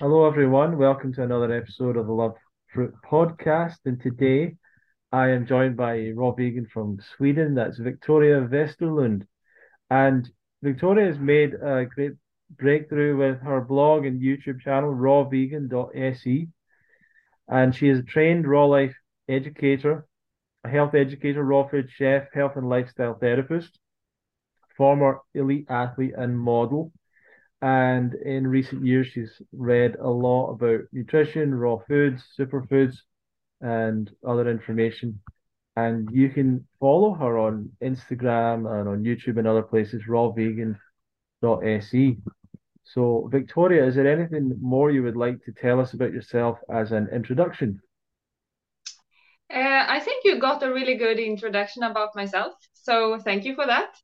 Hello, everyone. Welcome to another episode of the Love Fruit podcast. And today I am joined by raw vegan from Sweden. That's Victoria Westerlund. And Victoria has made a great breakthrough with her blog and YouTube channel, rawvegan.se. And she is a trained raw life educator, a health educator, raw food chef, health and lifestyle therapist, former elite athlete and model. And in recent years, she's read a lot about nutrition, raw foods, superfoods, and other information. And you can follow her on Instagram and on YouTube and other places, rawvegan.se. So, Victoria, is there anything more you would like to tell us about yourself as an introduction? Uh, I think you got a really good introduction about myself. So, thank you for that.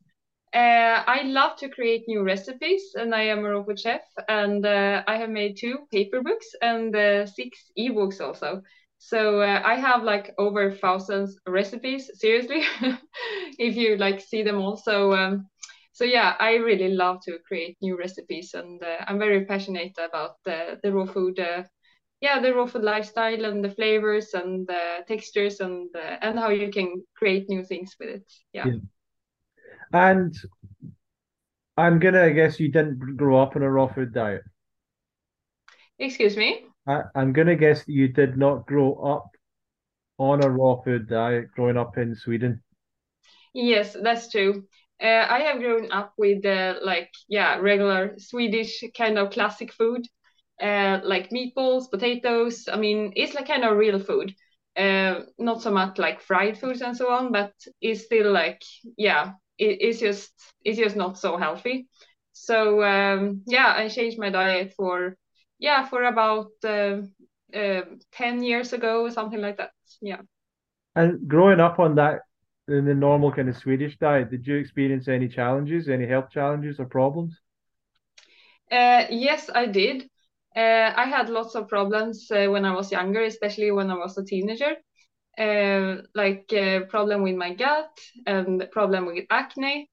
Uh, I love to create new recipes, and I am a food chef. And uh, I have made two paper books and uh, six ebooks also. So uh, I have like over thousands recipes. Seriously, if you like see them all. So um, so yeah, I really love to create new recipes, and uh, I'm very passionate about the the raw food. Uh, yeah, the raw food lifestyle and the flavors and the textures and and how you can create new things with it. yeah. yeah. And I'm gonna I guess you didn't grow up on a raw food diet. Excuse me? I, I'm gonna guess you did not grow up on a raw food diet growing up in Sweden. Yes, that's true. Uh, I have grown up with uh, like yeah regular Swedish kind of classic food, uh, like meatballs, potatoes. I mean, it's like kind of real food. Uh, not so much like fried foods and so on, but it's still like yeah it, it's just it's just not so healthy. So um, yeah, I changed my diet for yeah for about uh, uh, ten years ago, something like that. Yeah. And growing up on that in the normal kind of Swedish diet, did you experience any challenges, any health challenges or problems? Uh, yes, I did. Uh, I had lots of problems uh, when I was younger, especially when I was a teenager. Uh, like uh, problem with my gut and problem with acne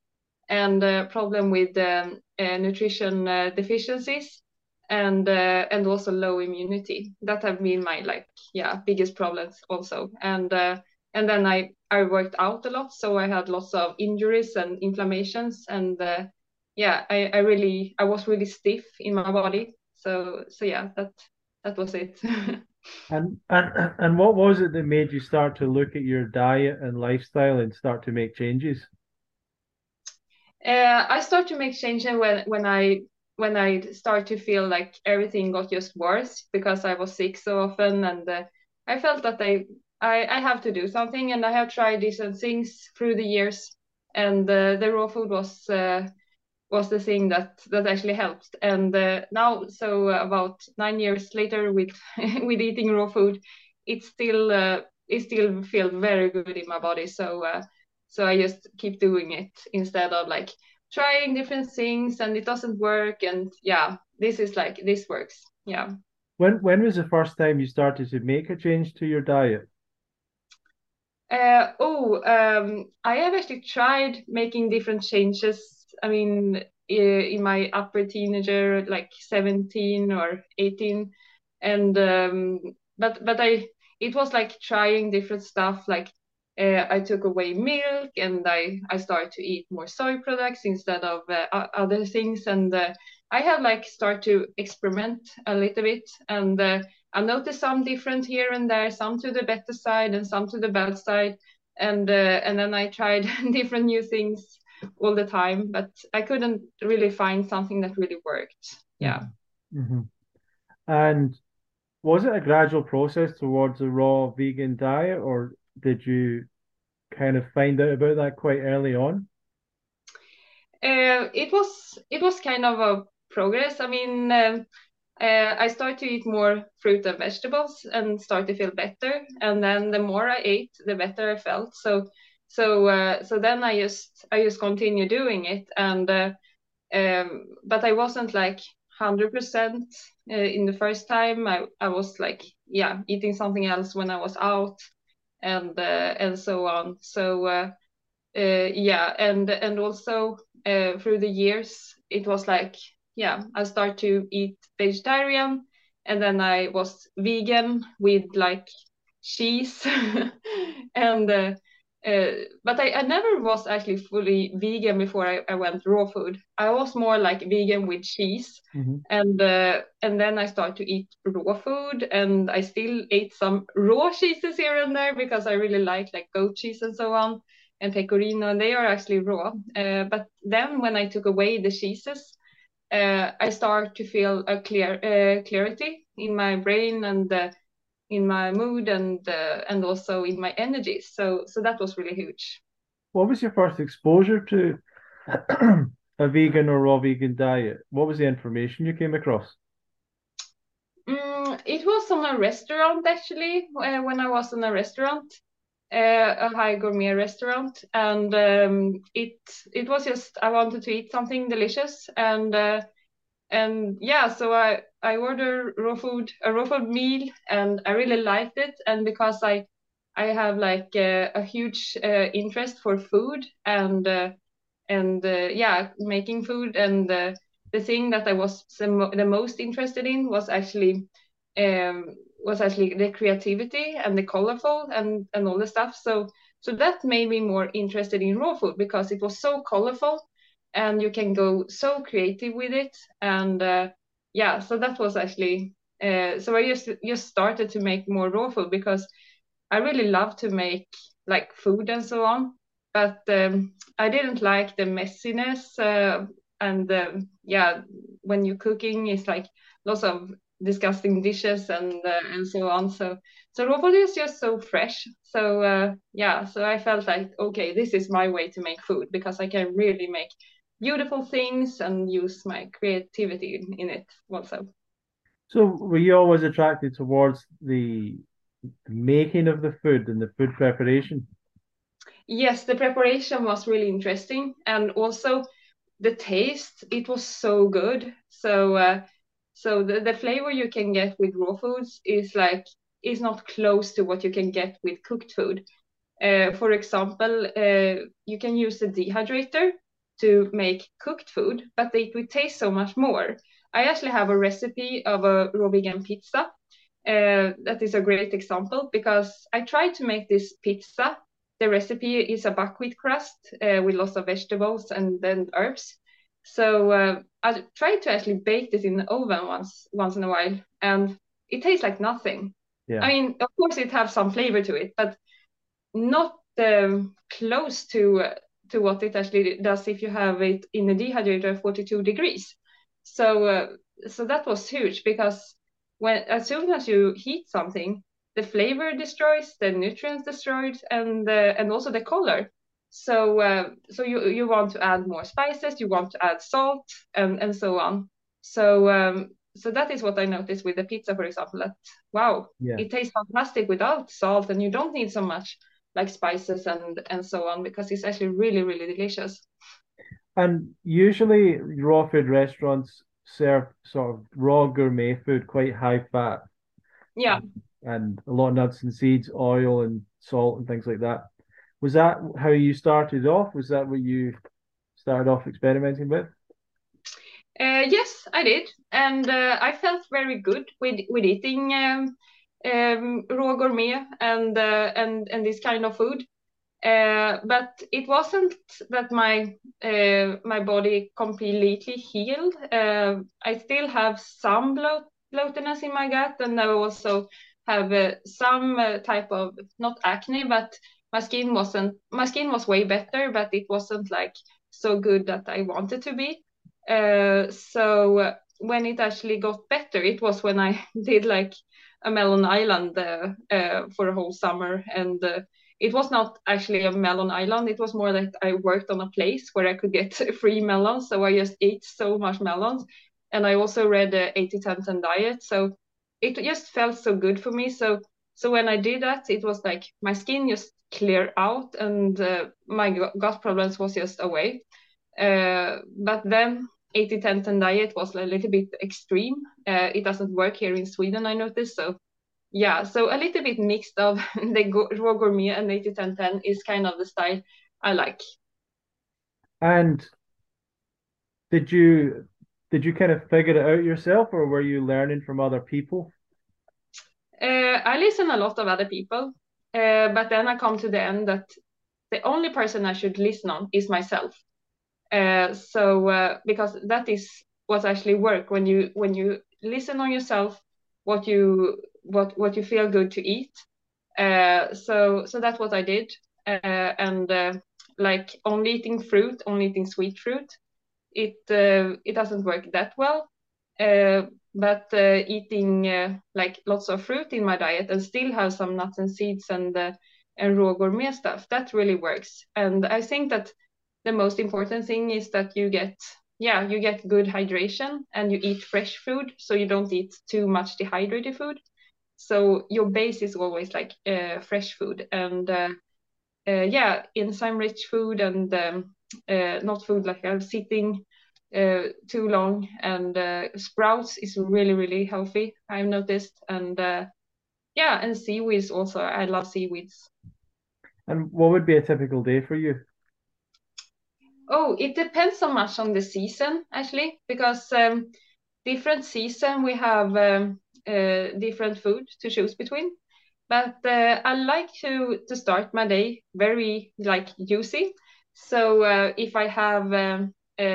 and uh, problem with um, nutrition deficiencies and and also low immunity. That have been my like yeah biggest problems also. And and then I I worked out a lot so I had lots of injuries and inflammations and yeah I, I really I was really stiff in my body. So so yeah that that was it And and and what was it that made you start to look at your diet and lifestyle and start to make changes? Uh, I start to make changes when when I when I start to feel like everything got just worse because I was sick so often, and uh, I felt that I, I I have to do something, and I have tried different things through the years, and uh, the raw food was uh, was the thing that that actually helped. And uh, now so about nine years later with with eating raw food it still uh, it still feels very good in my body. So uh, so i just keep doing it instead of like trying different things and it doesn't work. And yeah this is like this works. Yeah. When when was the first time you started to make a change to your diet? Uh, oh um, i have actually tried making different changes I mean, in my upper teenager, like 17 or 18, and um, but but I it was like trying different stuff. Like uh, I took away milk and I I started to eat more soy products instead of uh, other things, and uh, I had like start to experiment a little bit, and uh, I noticed some different here and there, some to the better side and some to the bad side, and uh, and then I tried different new things all the time, but I couldn't really find something that really worked. Yeah. Mm-hmm. And was it a gradual process towards a raw vegan diet, or did you kind of find out about that quite early on? Uh, it was it was kind of a progress. I mean, uh, uh, I started to eat more fruit and vegetables and start to feel better. And then the more I ate, the better I felt. So so uh, so then I just I just continue doing it and uh, um, but I wasn't like hundred percent uh, in the first time. I, I was like yeah eating something else when I was out and uh, and so on. So uh, yeah and and also through the years it was like yeah I start to eat vegetarian and then I was vegan with like cheese and uh, uh, but I, I never was actually fully vegan before I, I went raw food. I was more like vegan with cheese, mm-hmm. and uh, and then I started to eat raw food, and I still ate some raw cheeses here and there because I really like like goat cheese and so on, and pecorino, and they are actually raw. Uh, but then when I took away the cheeses, uh, I start to feel a clear uh, clarity in my brain and in my mood and uh, and also in my energy. So so that was really huge. What was your first exposure to a vegan or raw vegan diet? What was the information you came across? Mm, it was on a restaurant actually. Uh, when I was in a restaurant, uh, a high gourmet restaurant, and um, it it was just I wanted to eat something delicious, and uh, and yeah, so I I ordered raw food, a raw food meal, and I really liked it. And because I I have like a, a huge uh, interest for food and uh, and uh, yeah, making food. And the thing that I was the most interested in was actually um, was actually the creativity and the colorful and and all the stuff. So so that made me more interested in raw food because it was so colorful and you can go so creative with it and uh, yeah, so that was actually uh, so I just just started to make more raw food because I really love to make like food and so on, but um, I didn't like the messiness uh, and um, yeah, when you're cooking, it's like lots of disgusting dishes and uh, and so on. So so raw food is just so fresh. So uh, yeah, so I felt like okay, this is my way to make food because I can really make beautiful things and use my creativity in, it also. So were you always attracted towards the making of the food and the food preparation? Yes, the preparation was really interesting and also the taste it was so good. So uh, so the, the flavor you can get with raw foods is like is not close to what you can get with cooked food. Uh, for example, uh, you can use a dehydrator to make cooked food, but it would taste so much more. I actually have a recipe of a raw vegan pizza. Uh, that is a great example because I tried to make this pizza. The recipe is a buckwheat crust uh, with lots of vegetables and then herbs. So uh, I tried to actually bake this in the oven once once in a while, and it tastes like nothing. Yeah. I mean, of course, it has some flavor to it, but not um, close to to what it actually does if you have it in a dehydrator at 42 degrees. So uh, so that was huge because when as soon as you heat something, the flavor destroys, the nutrients destroyed, and uh, and also the color. So uh, so you you want to add more spices, you want to add salt, and and so on. So um, so that is what I noticed with the pizza, for example. That wow, yeah. it tastes fantastic without salt, and you don't need so much like spices and and so on because it's actually really really delicious. And usually raw food restaurants serve sort of raw gourmet food, quite high fat. Yeah. And a lot of nuts and seeds, oil and salt and things like that. Was that how you started off? Was that what you started off experimenting with? Uh, yes, I did, and uh, I felt very good with with eating um, um, raw gourmet and uh, and and this kind of food. Uh, but it wasn't that my uh, my body completely healed. Uh, I still have some bloat bloatiness in my gut, and I also have uh, some uh, type of not acne, but my skin wasn't my skin was way better, but it wasn't like so good that I wanted to be. so when it actually got better, it was when I did like a melon island uh, uh, for a whole summer. And uh, it was not actually a melon island. It was more that i worked on a place where i could get free melons. So i just ate so much melons. And i also read the 80 10 10 diet. So it just felt so good for me. So so when i did that it was like my skin just cleared out and uh, my gut problems was just away. Uh, but then 80 10 10 diet was a little bit extreme. Uh, it doesn't work here in Sweden, I noticed. So, yeah, so a little bit mixed of the raw gourmet and 80 10 10 is kind of the style I like. And did you did you kind of figure it out yourself, or were you learning from other people? Uh, I listen a lot of other people, uh, but then I come to the end that the only person I should listen on is myself. Uh, so uh, because that is what actually work when you when you listen on yourself, what you what what you feel good to eat. Uh, so so that's what I did, uh, and like only eating fruit, only eating sweet fruit, it it doesn't work that well. But uh, eating uh, like lots of fruit in my diet and still have some nuts and seeds and uh, and raw gourmet stuff that really works. And i think that the most important thing is that you get yeah you get good hydration and you eat fresh food so you don't eat too much dehydrated food. So your base is always like uh, fresh food and uh, uh, yeah enzyme rich food and um, not food like i'm sitting uh, too long and uh, sprouts is really really healthy i've noticed. And uh, yeah and seaweeds also i love seaweeds. And what would be a typical day for you oh it depends so much on the season actually because um, different season we have um, uh, different food to choose between but uh, i like to to start my day very like juicy so uh, if i have um,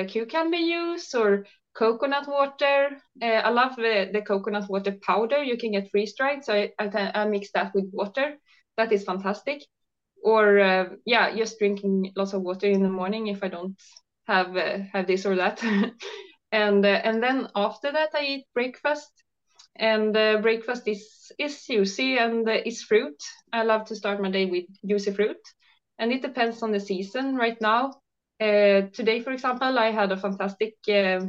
cucumber juice or coconut water. Uh, I love the, the coconut water powder. You can get freeze dried, so I, I, I mix that with water. That is fantastic. Or uh, yeah, just drinking lots of water in the morning if I don't have uh, have this or that. and uh, and then after that I eat breakfast. And uh, breakfast is is juicy and uh, is fruit. I love to start my day with juicy fruit, and it depends on the season. Right now, uh, today, for example, I had a fantastic uh,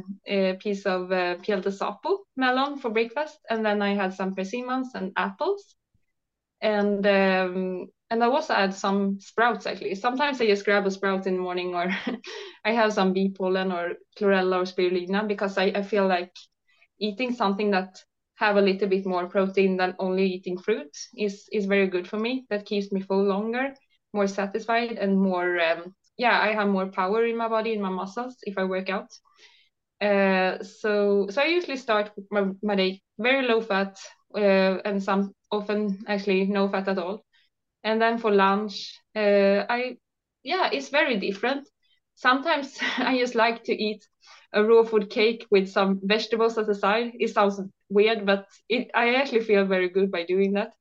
piece of uh, piel de sapo melon for breakfast, and then I had some persimmons and apples, and um, and I also add some sprouts actually. Sometimes I just grab a sprout in the morning, or I have some bee pollen or chlorella or spirulina because I, I feel like eating something that have a little bit more protein than only eating fruit is is very good for me. That keeps me full longer, more satisfied, and more um, yeah, I have more power in my body, in my muscles if I work out. Uh, so so I usually start my, my day very low fat and some often actually no fat at all. And then for lunch, uh, I yeah, it's very different. Sometimes I just like to eat a raw food cake with some vegetables at the side. It sounds weird, but it, I actually feel very good by doing that.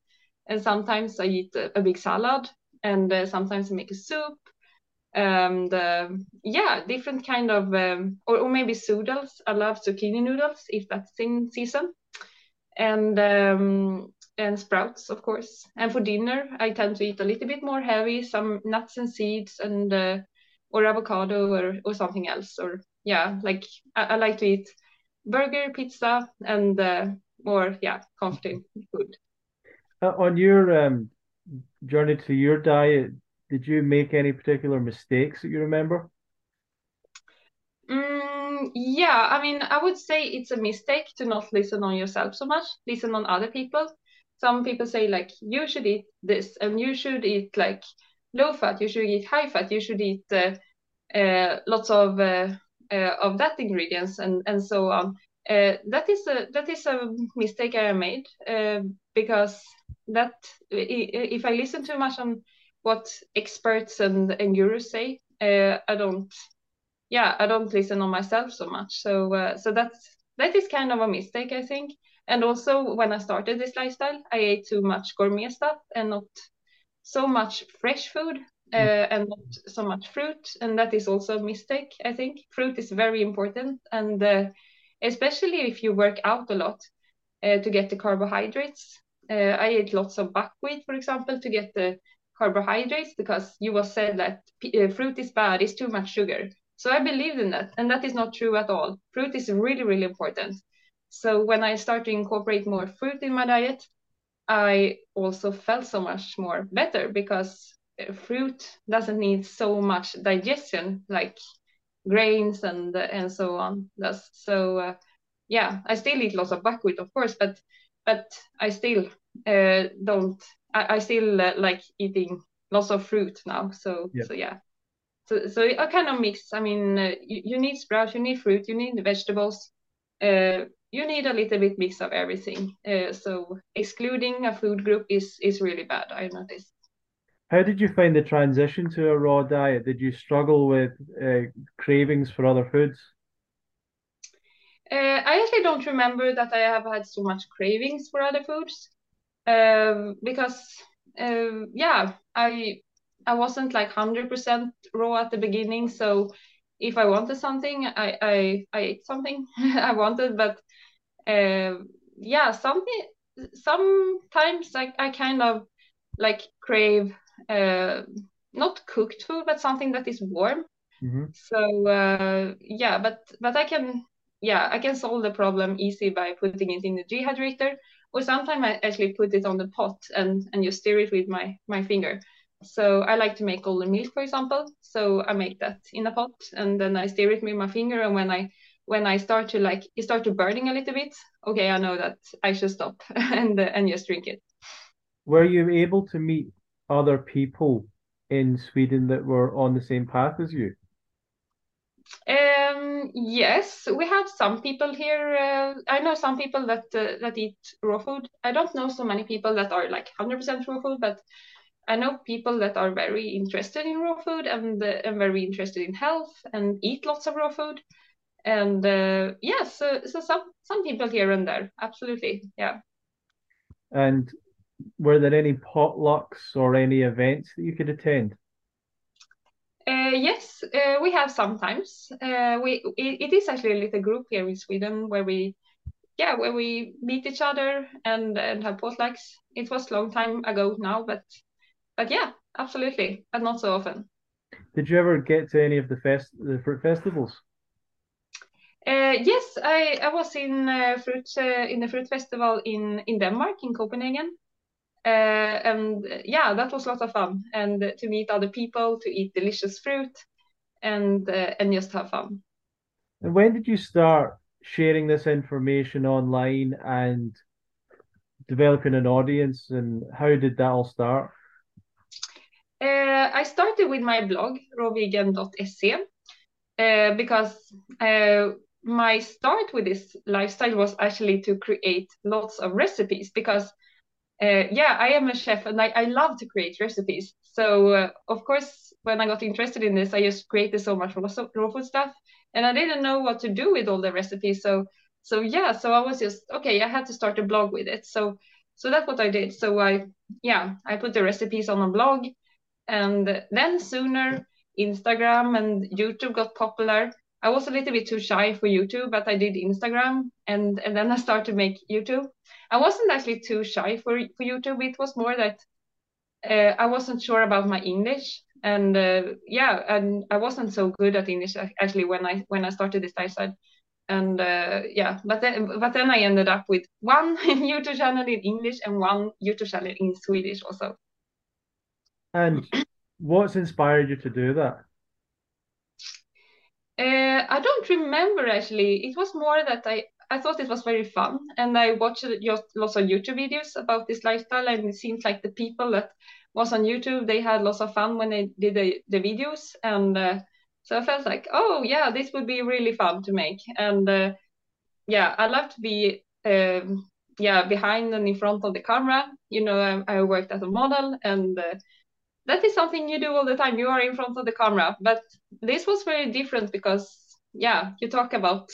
And sometimes I eat a, a big salad, and uh, sometimes I make a soup, um, the yeah different kind of um, or, or maybe noodles. I love zucchini noodles if that's in season, and um, and sprouts of course. And for dinner, I tend to eat a little bit more heavy, some nuts and seeds and uh, or avocado or or something else. Or yeah, like I, I like to eat burger, pizza, and uh, more yeah comforting food. Uh, on your um, journey to your diet, did you make any particular mistakes that you remember? Mm, yeah, I mean, I would say it's a mistake to not listen on yourself so much, listen on other people. Some people say like you should eat this and you should eat like low fat, you should eat high fat, you should eat uh, uh, lots of uh, uh of that ingredients and and so on. Uh, that is a that is a mistake I made uh, because that if I listen too much on what experts and, and gurus say. I don't, yeah, I don't listen on myself so much. So, uh, so that's that is kind of a mistake, I think. And also, when I started this lifestyle, I ate too much gourmet stuff and not so much fresh food uh, mm. and not so much fruit. And that is also a mistake, I think. Fruit is very important, and uh, especially if you work out a lot uh, to get the carbohydrates. Uh, I ate lots of buckwheat, for example, to get the carbohydrates because you was said that uh, fruit is bad, it's too much sugar. So I believed in that, and that is not true at all. Fruit is really, really important. So when I started to incorporate more fruit in my diet, I also felt so much more better because uh, fruit doesn't need so much digestion like grains and and so on does. So uh, yeah, I still eat lots of buckwheat, of course, but but I still uh, don't I, I still uh, like eating lots of fruit now. So yeah. so yeah. So so I kind of mix. I mean, uh, you, you need sprouts, you need fruit, you need vegetables, uh, you need a little bit mix of everything. Uh, so excluding a food group is is really bad. I noticed. How did you find the transition to a raw diet? Did you struggle with uh, cravings for other foods? Uh, I actually don't remember that I have had so much cravings for other foods, um, because uh, yeah, I I wasn't like hundred percent raw at the beginning. So if I wanted something, I I, I ate something I wanted, but uh, yeah, something sometimes like I kind of like crave uh, not cooked food, but something that is warm. Mm-hmm. So uh, yeah, but but I can yeah I can solve the problem easy by putting it in the dehydrator, or sometimes I actually put it on the pot and and you stir it with my my finger. So I like to make golden milk, for example. So I make that in a pot and then I stir it with my finger. And when I when I start to like it start to burning a little bit, okay, I know that I should stop and and just drink it. Were you able to meet other people in Sweden that were on the same path as you? Um, yes, we have some people here. Uh, I know some people that uh, that eat raw food. I don't know so many people that are like 100% raw food, but I know people that are very interested in raw food and uh, and very interested in health and eat lots of raw food. And uh, yeah, so so some some people here and there, absolutely, yeah. And were there any potlucks or any events that you could attend? Uh, yes, uh, we have sometimes. Uh, we it, it is actually a little group here in Sweden where we, yeah, where we meet each other and and have potlucks. It was a long time ago now, but but yeah, absolutely, but not so often. Did you ever get to any of the fest the fruit festivals? Uh, yes, I, I was in uh, fruit uh, in the fruit festival in in Denmark in Copenhagen, uh, and yeah, that was a lot of fun and to meet other people, to eat delicious fruit, and uh, and just have fun. And when did you start sharing this information online and developing an audience? And how did that all start? Uh, I started with my blog rawvegan.se uh, because uh, my start with this lifestyle was actually to create lots of recipes because yeah, I am a chef and I, I love to create recipes. So of course, when I got interested in this, I just created so much raw, raw food stuff, and I didn't know what to do with all the recipes. So so yeah, so I was just okay. I had to start a blog with it. So so that's what I did. So I yeah, I put the recipes on a blog, and then sooner Instagram and YouTube got popular. I was a little bit too shy for YouTube, but I did Instagram, and and then I started to make YouTube. I wasn't actually too shy for for YouTube. It was more that uh, I wasn't sure about my English, and uh, yeah, and I wasn't so good at English actually when I when I started this side. And uh, yeah, but then but then I ended up with one YouTube channel in English and one YouTube channel in Swedish also. And what's inspired you to do that? Uh, I don't remember actually. It was more that I I thought it was very fun, and I watched lots of YouTube videos about this lifestyle, and it seems like the people that was on YouTube they had lots of fun when they did the, the videos, and uh, so I felt like, oh yeah, this would be really fun to make, and uh, yeah, I love to be um, yeah behind and in front of the camera. You know, I, I worked as a model, and uh, that is something you do all the time. You are in front of the camera, but this was very different because yeah, you talk about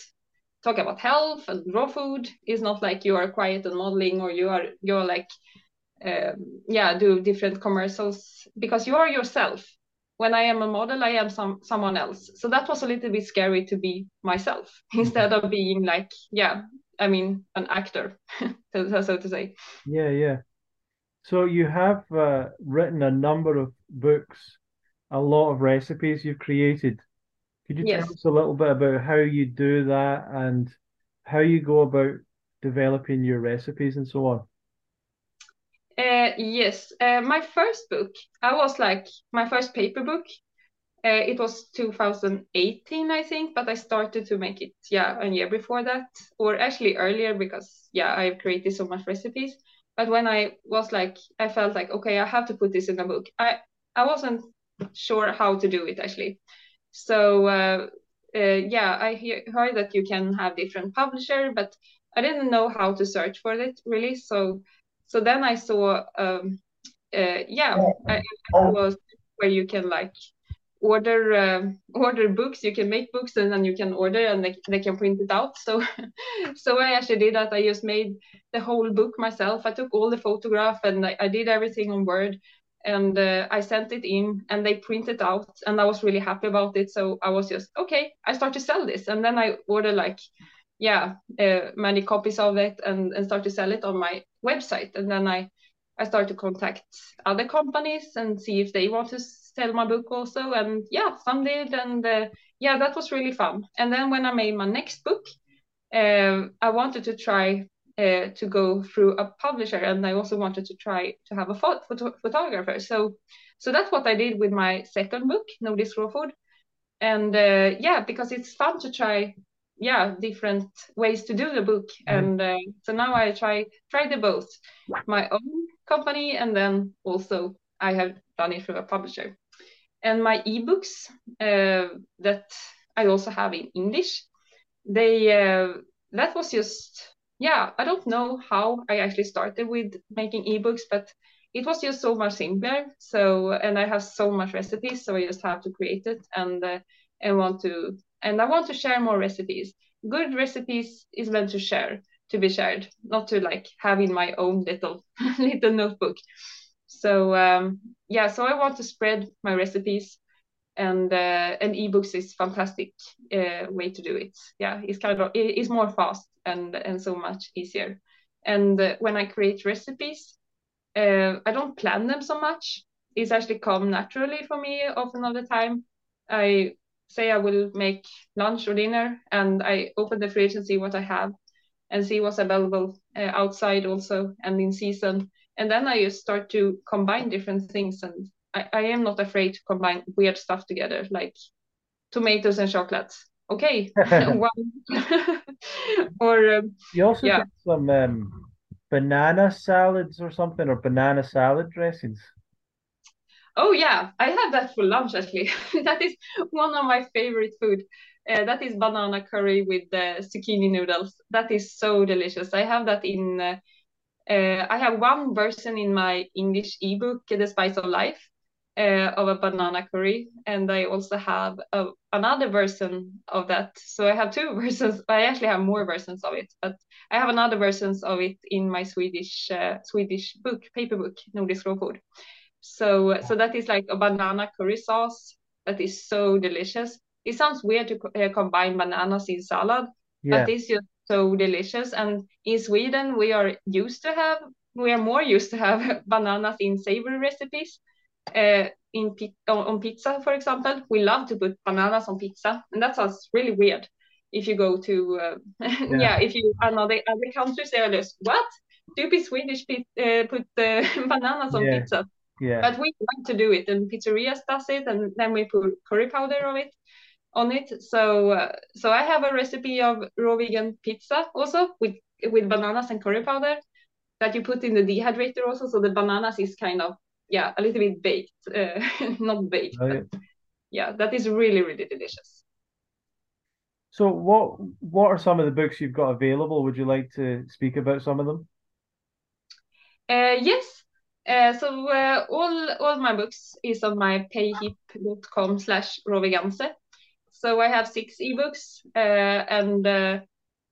talk about health and raw food. Is not like you are quiet and modeling or you are you're like um, yeah do different commercials because you are yourself. When i am a model i am some someone else. So that was a little bit scary to be myself instead of being like yeah i mean an actor so to say. Yeah yeah so you have uh, written a number of books a lot of recipes you've created could you yes. tell us a little bit about how you do that and how you go about developing your recipes and so on? Uh, yes, uh, my first book, I was like my first paper book. Uh, it was 2018, I think, but I started to make it, yeah, a year before that, or actually earlier because, yeah, I've created so much recipes. But when I was like, I felt like, okay, I have to put this in a book. I I wasn't sure how to do it actually. So uh, yeah, I hear, heard that you can have different publisher, but I didn't know how to search for it really. So so then I saw um, yeah, I, I was where you can like order uh, order books. You can make books and then you can order and they, they can print it out. So so i actually did that. I just made the whole book myself. I took all the photograph and i, I did everything on word and uh, i sent it in and they printed out and i was really happy about it. So i was just okay i start to sell this. And then i ordered like yeah uh, many copies of it and and start to sell it on my website. And then i I start to contact other companies and see if they want to sell my book also. And yeah, some did. And uh, yeah, that was really fun. And then when I made my next book, uh, I wanted to try uh, to go through a publisher, and I also wanted to try to have a photo photographer. So, so that's what I did with my second book, Nordisk Raw Food. And uh, yeah, because it's fun to try yeah different ways to do the book mm. and uh, so now i try try the both my own company and then also i have done it through a publisher and my ebooks uh, that i also have in english they uh, that was just yeah i don't know how i actually started with making ebooks but it was just so much simpler so and i have so much recipes so i just have to create it and uh, and want to and I want to share more recipes. Good recipes is meant to share, to be shared, not to like have in my own little little notebook. So um, yeah, so I want to spread my recipes, and uh, and ebooks is fantastic uh, way to do it. Yeah, it's kind of it's more fast and and so much easier. And uh, when I create recipes, uh, I don't plan them so much. It's actually come naturally for me often of the time. I say I will make lunch or dinner, and I open the fridge and see what I have, and see what's available uh, outside also and in season. And then I just start to combine different things, and I, I am not afraid to combine weird stuff together, like tomatoes and chocolates. Okay, or um, you also yeah. some um, banana salads or something, or banana salad dressings. Oh yeah, I had that for lunch actually. that is one of my favorite food. Uh, that is banana curry with the zucchini noodles. That is so delicious. I have that in. Uh, uh, I have one version in my English ebook, The Spice of Life, uh, of a banana curry, and I also have a, another version of that. So I have two versions. I actually have more versions of it, but I have another versions of it in my Swedish uh, Swedish book, paper book, Nordisk Raw Food. So so that is like a banana curry sauce that is so delicious. It sounds weird to uh, combine bananas in salad, yeah. but it's just so delicious. And in Sweden, we are used to have we are more used to have bananas in savory recipes. Uh, in on pizza, for example, we love to put bananas on pizza, and that sounds really weird. If you go to uh, yeah. yeah. if you another other countries, they are just what? Stupid Swedish uh, put uh, bananas on yeah. pizza. Yeah. But we like to do it, and pizzerias does it, and then we put curry powder on it. On it, so uh, so I have a recipe of raw vegan pizza also with with bananas and curry powder that you put in the dehydrator also. So the bananas is kind of yeah a little bit baked, uh, not baked, oh, yeah. but yeah, that is really really delicious. So what what are some of the books you've got available? Would you like to speak about some of them? Uh, yes, uh, so uh, all all my books is on my payhip.com slash rawveganse. So I have six ebooks, uh, and uh,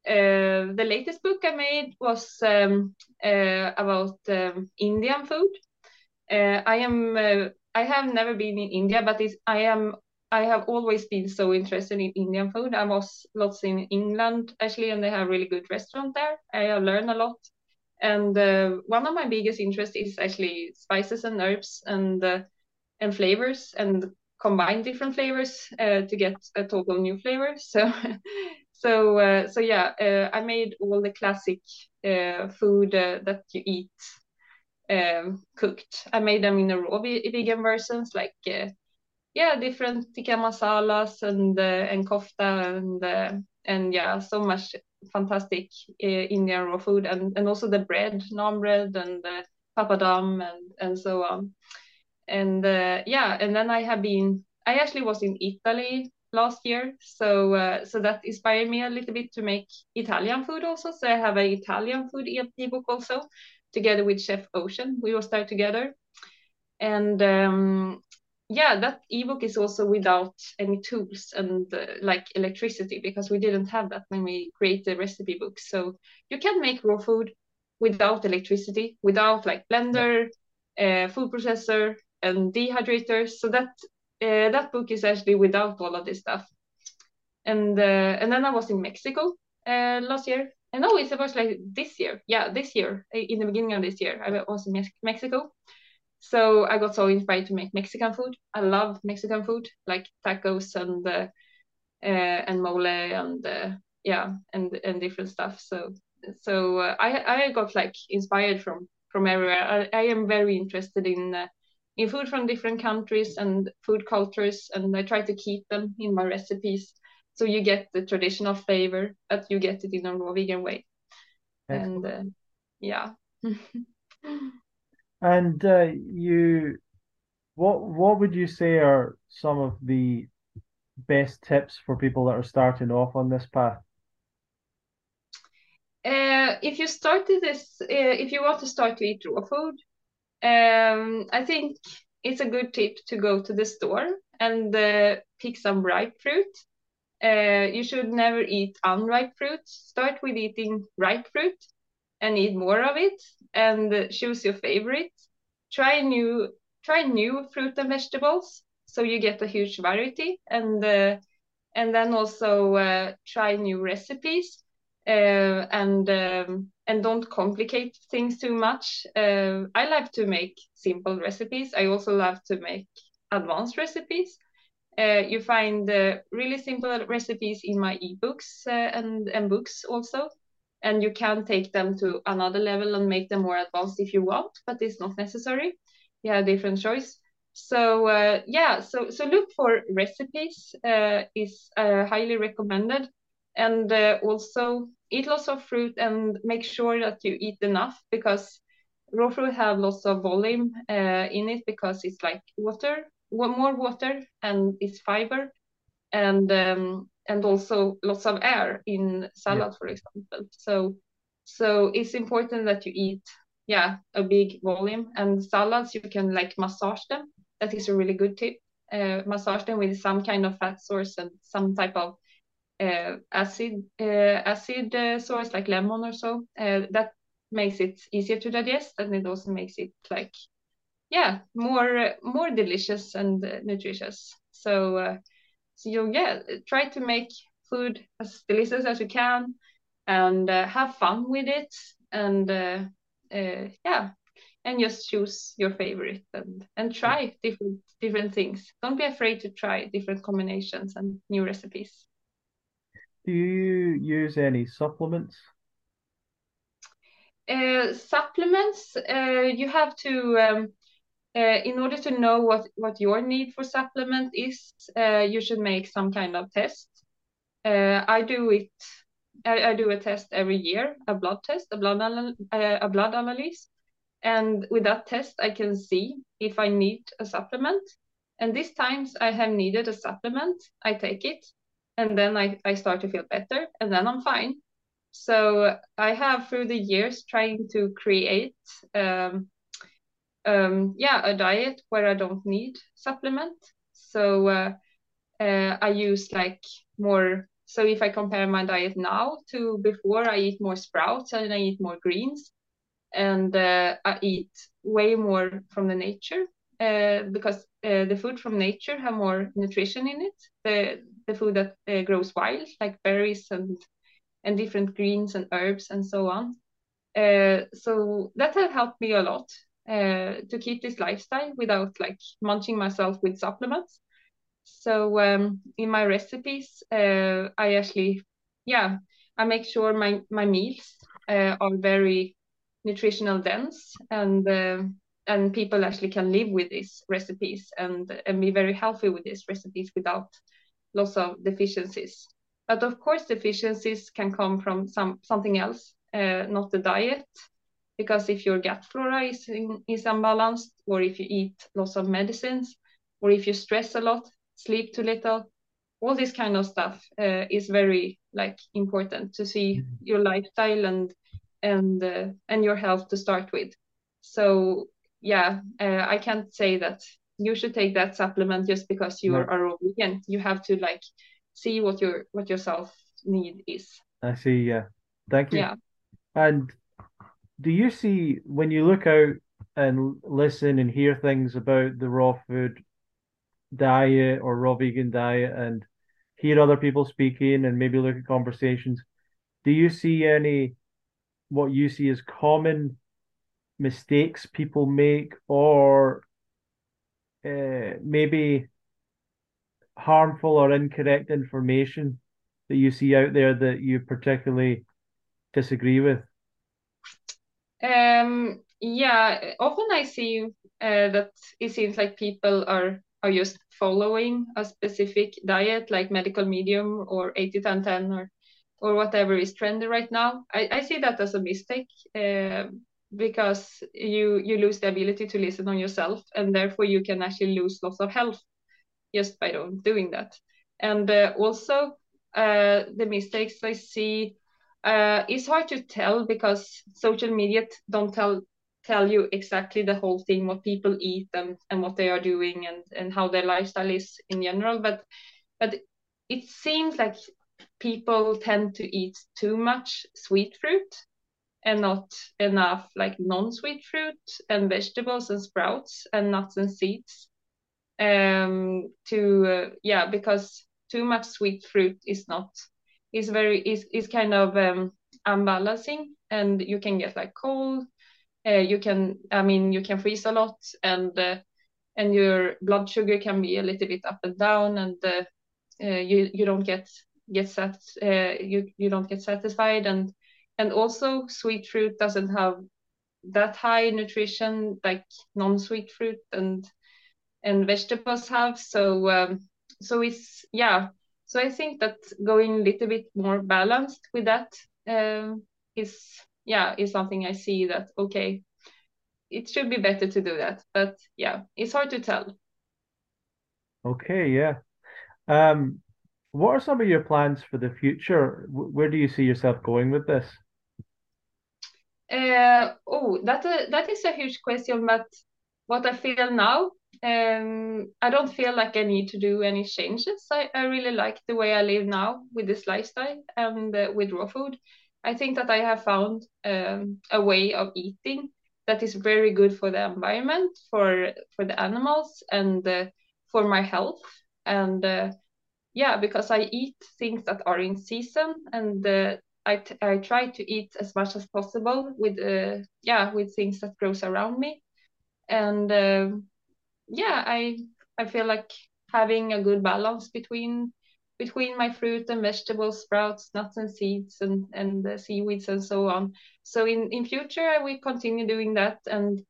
uh, the latest book I made was um, about um, Indian food. I am I have never been in India, but I am I have always been so interested in Indian food. I was lots in England actually, and they have really good restaurant there. I learned a lot and uh, one of my biggest interests is actually spices and herbs and uh, and flavors and combine different flavors uh, to get a total new flavor. So so uh, so yeah, uh, I made all the classic uh, food that you eat um, cooked. I made them in a raw vegan versions like yeah different tikka masalas and and kofta and and yeah so much fantastic uh, Indian raw food and, and also the bread, naan bread and uh, papadum and, and so on. And uh, yeah, and then I have been, I actually was in Italy last year. So uh, so that inspired me a little bit to make Italian food also. So I have an Italian food ebook also, together with Chef Ocean. We will start together, and um, yeah, that ebook is also without any tools and uh, like electricity because we didn't have that when we create the recipe book. So you can make raw food without electricity, without like blender, uh, food processor, and dehydrators. So that uh, that book is actually without all of this stuff. And uh, and then I was in Mexico uh, last year. And no, it was like this year. Yeah, this year in the beginning of this year, I was in Mexico so I got so inspired to make Mexican food. I love Mexican food, like tacos and uh, and mole and yeah, and and different stuff. So so I I got like inspired from from everywhere. I, I am very interested in in food from different countries and food cultures, and I try to keep them in my recipes. So you get the traditional flavor, but you get it in a raw vegan way. Excellent. And uh, yeah. And uh, you, what what would you say are some of the best tips for people that are starting off on this path? Uh, if you started this, uh, if you want to start to eat raw food, um, I think it's a good tip to go to the store and uh, pick some ripe fruit. Uh, you should never eat unripe fruit. Start with eating ripe fruit and eat more of it and choose your favorite. Try new try new fruit and vegetables so you get a huge variety and uh, and then also uh, try new recipes uh, and um, and don't complicate things too much. Uh, I love to make simple recipes. I also love to make advanced recipes. Uh, you find uh, really simple recipes in my ebooks and and books also and you can take them to another level and make them more advanced if you want but it's not necessary you have different choice so uh, yeah so so look for recipes uh, is uh, highly recommended and uh, also eat lots of fruit and make sure that you eat enough because raw fruit have lots of volume uh, in it because it's like water more water and it's fiber and um, and also lots of air in salad, yeah. for example. So so it's important that you eat yeah a big volume and salads you can like massage them. That is a really good tip. Uh, massage them with some kind of fat source and some type of acid uh, acid uh, source like lemon or so. Uh, that makes it easier to digest and it also makes it like yeah more more delicious and nutritious. So so you yeah, try to make food as delicious as you can and uh, have fun with it and uh, uh, yeah and just choose your favorite and and try different different things don't be afraid to try different combinations and new recipes do you use any supplements uh, supplements uh, you have to um, uh, in order to know what, what your need for supplement is, uh, you should make some kind of test. Uh, I do it. I, I, do a test every year, a blood test, a blood uh, a blood analysis, and with that test, I can see if I need a supplement. And these times I have needed a supplement, I take it, and then I, I start to feel better, and then I'm fine. So I have through the years trying to create um, um, yeah, a diet where I don't need supplement. So uh, uh, I use like more. So if I compare my diet now to before, I eat more sprouts and I eat more greens, and uh, I eat way more from the nature uh, because uh, the food from nature have more nutrition in it. The the food that uh, grows wild, like berries and and different greens and herbs and so on. so that has helped me a lot uh, to keep this lifestyle without like munching myself with supplements. So um, in my recipes, uh, I actually, yeah, I make sure my my meals uh, are very nutritional dense and uh, and people actually can live with these recipes and and be very healthy with these recipes without lots of deficiencies. But of course, deficiencies can come from some something else, uh, not the diet because if your gut flora is, in, is unbalanced or if you eat lots of medicines or if you stress a lot sleep too little all this kind of stuff uh, is very like important to see mm-hmm. your lifestyle and and uh, and your health to start with so yeah uh, i can't say that you should take that supplement just because you no. are a vegan. You have to like see what your what yourself need is. I see yeah. Thank you. Yeah. And do you see when you look out and listen and hear things about the raw food diet or raw vegan diet and hear other people speaking and maybe look at conversations do you see any what you see as common mistakes people make or uh, maybe harmful or incorrect information that you see out there that you particularly disagree with? Um, yeah, often I see uh, that it seems like people are are just following a specific diet, like medical medium or 80 10 10 or or whatever is trendy right now. I, I see that as a mistake uh, because you you lose the ability to listen on yourself, and therefore you can actually lose lots of health just by doing that. And uh, also uh, the mistakes I see uh, it's hard to tell because social media don't tell tell you exactly the whole thing what people eat and, and what they are doing and, and how their lifestyle is in general but but it seems like people tend to eat too much sweet fruit and not enough like non-sweet fruit and vegetables and sprouts and nuts and seeds um to uh, yeah because too much sweet fruit is not is very is is kind of um, unbalancing, and you can get like cold. Uh, you can, I mean, you can freeze a lot, and uh, and your blood sugar can be a little bit up and down, and uh, uh you you don't get get sat uh, you you don't get satisfied, and and also sweet fruit doesn't have that high nutrition like non-sweet fruit and and vegetables have. So um, so it's yeah. So I think that going a little bit more balanced with that um, is yeah is something I see that okay it should be better to do that. But yeah it's hard to tell. Okay yeah. Um what are some of your plans for the future? Where do you see yourself going with this uh, oh that uh, that is a huge question but what I feel now um, I don't feel like I need to do any changes. I, I really like the way I live now with this lifestyle and uh, with raw food. I think that I have found um, a way of eating that is very good for the environment, for for the animals, and uh, for my health. And uh, yeah, because I eat things that are in season, and uh, I, I try to eat as much as possible with uh, yeah with things that grows around me, and um, yeah, I I feel like having a good balance between between my fruit and vegetables, sprouts, nuts and seeds, and and the seaweeds and so on. So in in future, I will continue doing that, and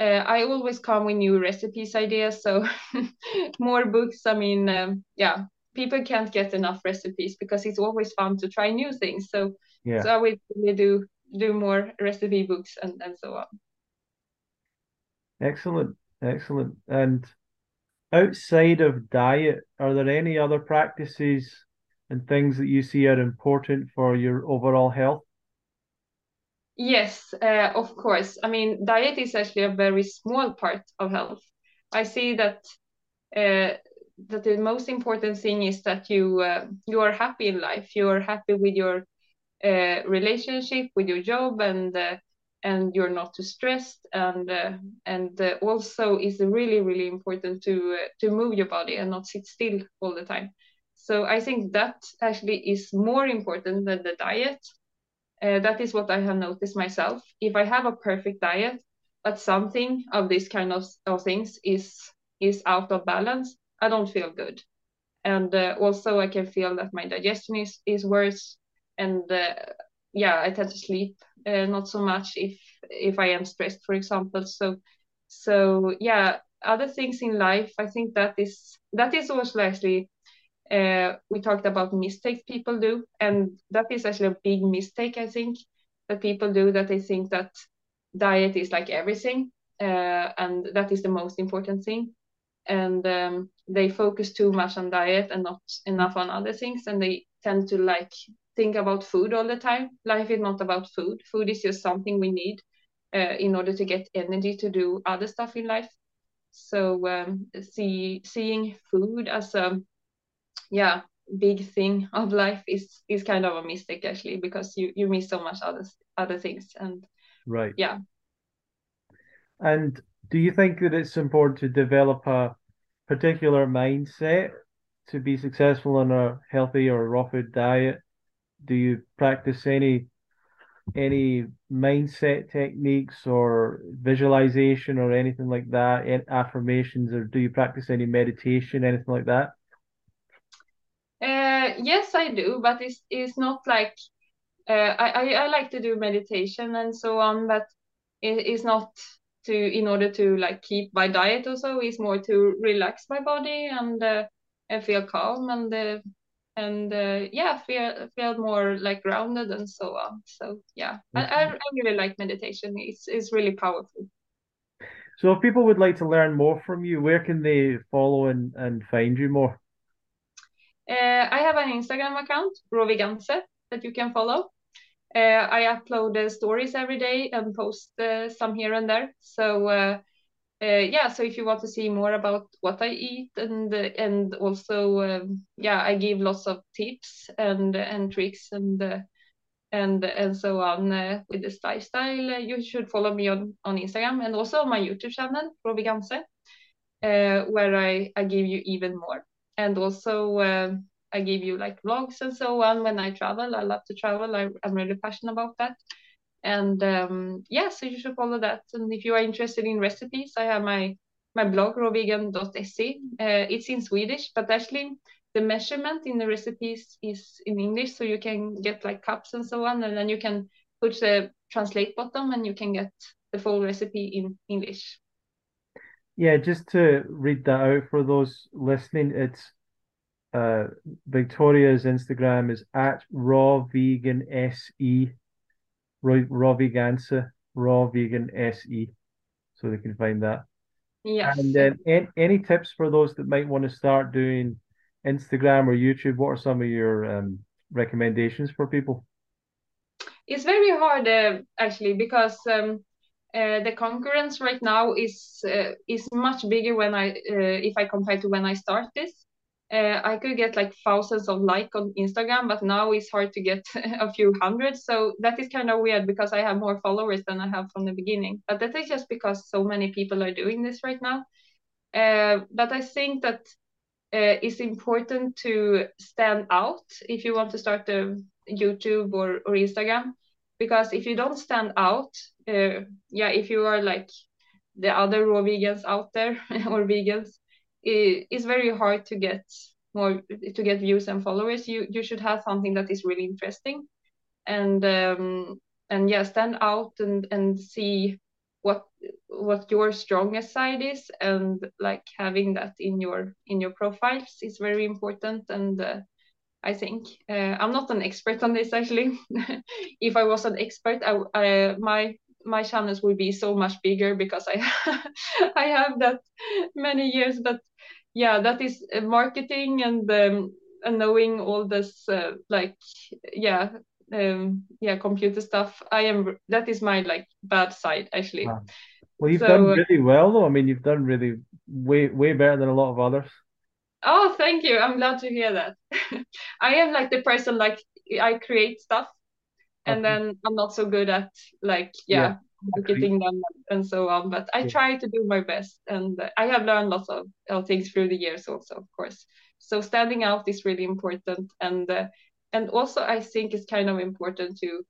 uh, I always come with new recipes ideas. So more books. I mean, um, yeah, people can't get enough recipes because it's always fun to try new things. So yeah. so I will really do do more recipe books and and so on. Excellent. Excellent. And outside of diet, are there any other practices and things that you see are important for your overall health? Yes, uh, of course. I mean, diet is actually a very small part of health. I see that uh, that the most important thing is that you uh, you are happy in life. You are happy with your uh, relationship, with your job, and uh, and you're not too stressed. And uh, and uh, also is really really important to uh, to move your body and not sit still all the time. So i think that actually is more important than the diet. That is what i have noticed myself. If i have a perfect diet but something of this kind of, of things is is out of balance i don't feel good and uh, also i can feel that my digestion is is worse and uh, yeah i tend to sleep uh, not so much if if I am stressed, for example. So so yeah, other things in life, I think that is that is also actually uh, we talked about mistakes people do, and that is actually a big mistake I think that people do that they think that diet is like everything, uh, and that is the most important thing. And um, they focus too much on diet and not enough on other things and they tend to like think about food all the time. Life is not about food. Food is just something we need uh, in order to get energy to do other stuff in life. So um, see seeing food as a yeah big thing of life is is kind of a mistake actually because you you miss so much other other things and right. yeah. And do you think that it's important to develop a particular mindset to be successful on a healthy or raw food diet? Do you practice any any mindset techniques or visualization or anything like that, affirmations, or do you practice any meditation, anything like that? Uh, yes, I do, but it's it's not like uh, I, I I like to do meditation and so on, but it, it's not to in order to like keep my diet also is more to relax my body and uh, and feel calm and uh, and uh, yeah feel feel more like grounded and so on. So yeah. I, I, I really like meditation. It's it's really powerful. So if people would like to learn more from you where can they follow and, and find you more? Uh, I have an Instagram account rawveganse that you can follow I upload uh, stories every day and post uh, some here and there. So yeah, so if you want to see more about what I eat and and also um, yeah, I give lots of tips and and tricks and and and so on uh, with this lifestyle. Uh, you should follow me on on Instagram and also on my YouTube channel, rawveganse, uh, where I I give you even more. And also I give you like vlogs and so on when I travel. I love to travel. I, am really passionate about that. And um, yeah, so you should follow that. And if you are interested in recipes, I have my my blog rawvegan.se. Uh, it's in Swedish, but actually the measurement in the recipes is in English, so you can get like cups and so on, and then you can put the translate button and you can get the full recipe in English. Yeah, just to read that out for those listening, it's uh, Victoria's Instagram is at raw vegan se, raw, raw vegansa, raw vegan se, so they can find that. Yes. And then any, any tips for those that might want to start doing Instagram or YouTube? What are some of your um, recommendations for people? It's very hard uh, actually because um, uh, the concurrence right now is uh, is much bigger when I uh, if I compare to when I start this uh, I could get like thousands of like on Instagram, but now it's hard to get a few hundred. So that is kind of weird because I have more followers than I have from the beginning. But that is just because so many people are doing this right now. Uh, but I think that uh, it's important to stand out if you want to start a YouTube or, or Instagram, because if you don't stand out, uh, yeah, if you are like the other raw vegans out there or vegans, it's very hard to get more to get views and followers. You you should have something that is really interesting. And um and yeah stand out and and see what what your strongest side is. And like having that in your in your profiles is very important. And uh, i think uh, i'm not an expert on this actually. If i was an expert I, I my my channels will be so much bigger because I I have that many years. But yeah, that is uh, marketing and um, and knowing all this uh, like yeah um, yeah computer stuff. I am that is my like bad side actually. Wow. Well, you've so, done uh, really well though. I mean, you've done really way way better than a lot of others. Oh, thank you. I'm glad to hear that. I am like the person like I create stuff and then I'm not so good at like yeah. Marketing them and so on. But I try to do my best, and I have learned lots of, of things through the years also, of course. So standing out is really important, and uh, and also I think it's kind of important to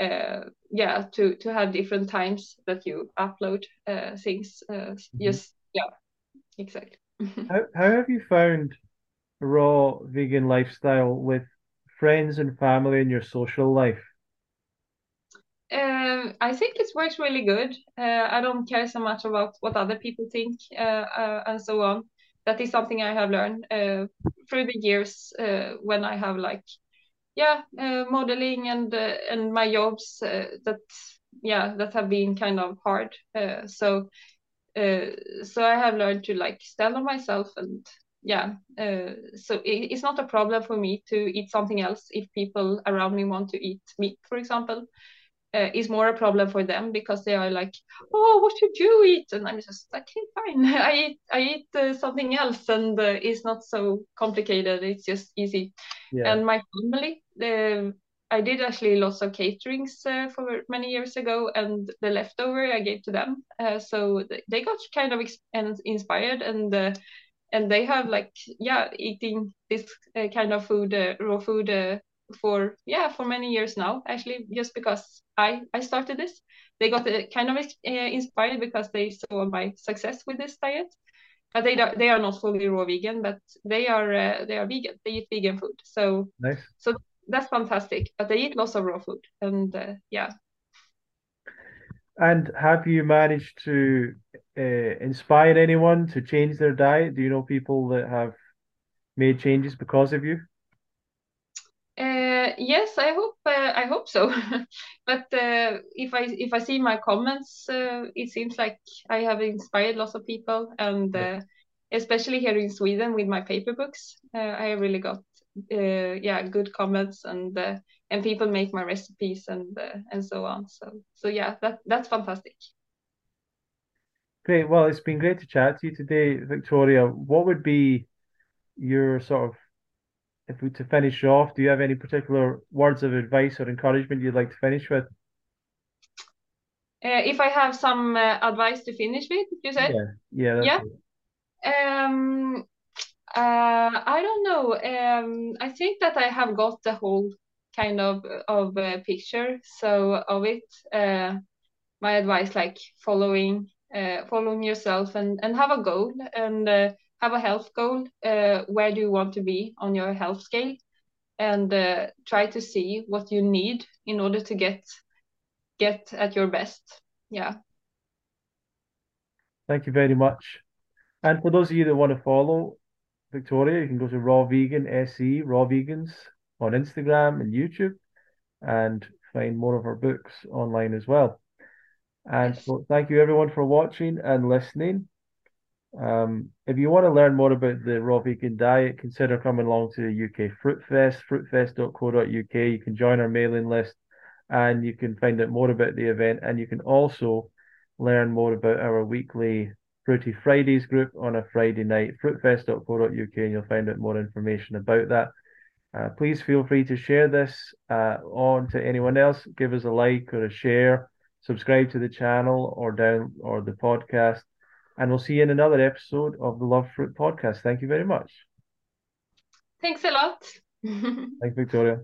uh, yeah to to have different times that you upload uh, things. Uh, mm-hmm. Just yeah, exactly. how how have you found raw vegan lifestyle with friends and family in your social life? Um, I think it works really good. Uh, I don't care so much about what other people think uh, uh, and so on. That is something I have learned uh, through the years uh, when I have like, yeah, uh, modeling and and my jobs that yeah that have been kind of hard. so so I have learned to like stand on myself and yeah, uh, so it, it's not a problem for me to eat something else if people around me want to eat meat, for example. Uh, is more a problem for them because they are like, oh, what should you eat? And I'm just like, okay, fine, I eat, I eat uh, something else, and uh, it's not so complicated. It's just easy. Yeah. And my family, the I did actually lots of caterings uh, for many years ago, and the leftover I gave to them. Uh, so they got kind of inspired, and uh, and they have like yeah eating this uh, kind of food, uh, raw food, uh, for yeah for many years now. Actually, just because I I started this, they got kind of inspired because they saw my success with this diet. But they are, they are not fully raw vegan, but they are they are vegan. They eat vegan food. So nice. So that's fantastic. But they eat lots of raw food, and uh, yeah. And have you managed to uh, inspire anyone to change their diet? Do you know people that have made changes because of you? Uh, yes, I hope uh, I hope so. but uh, if I if I see my comments, uh, it seems like I have inspired lots of people, and uh, especially here in Sweden with my paper books, uh, I really got uh, yeah good comments and uh, and people make my recipes and uh, and so on. So so yeah that that's fantastic. Great. Well it's been great to chat to you today victoria. What would be your sort of if we to finish off do you have any particular words of advice or encouragement you'd like to finish with? Uh, if i have some uh, advice to finish with you said? Yeah. Yeah yeah. um uh, I don't know. Um, I think that I have got the whole kind of of uh, picture. So of it, uh, my advice like following uh, following yourself and and have a goal. And uh, have a health goal. Uh, where do you want to be on your health scale? And uh, try to see what you need in order to get get at your best. Yeah. Thank you very much. And for those of you that want to follow, Victoria, you can go to Raw Vegan SE, Raw Vegans on Instagram and YouTube and find more of her books online as well. And yes. so thank you everyone for watching and listening. Um, if you want to learn more about the raw vegan diet, consider coming along to the UK Fruit Fest, fruitfest.co.uk. You can join our mailing list and you can find out more about the event. And you can also learn more about our weekly Fruity Fridays group on a Friday night, fruitfest.co.uk, and you'll find out more information about that. Uh, please feel free to share this uh, on to anyone else. Give us a like or a share. Subscribe to the channel or down or the podcast, and we'll see you in another episode of the Love Fruit podcast. Thank you very much. Thanks a lot. Thanks, Victoria.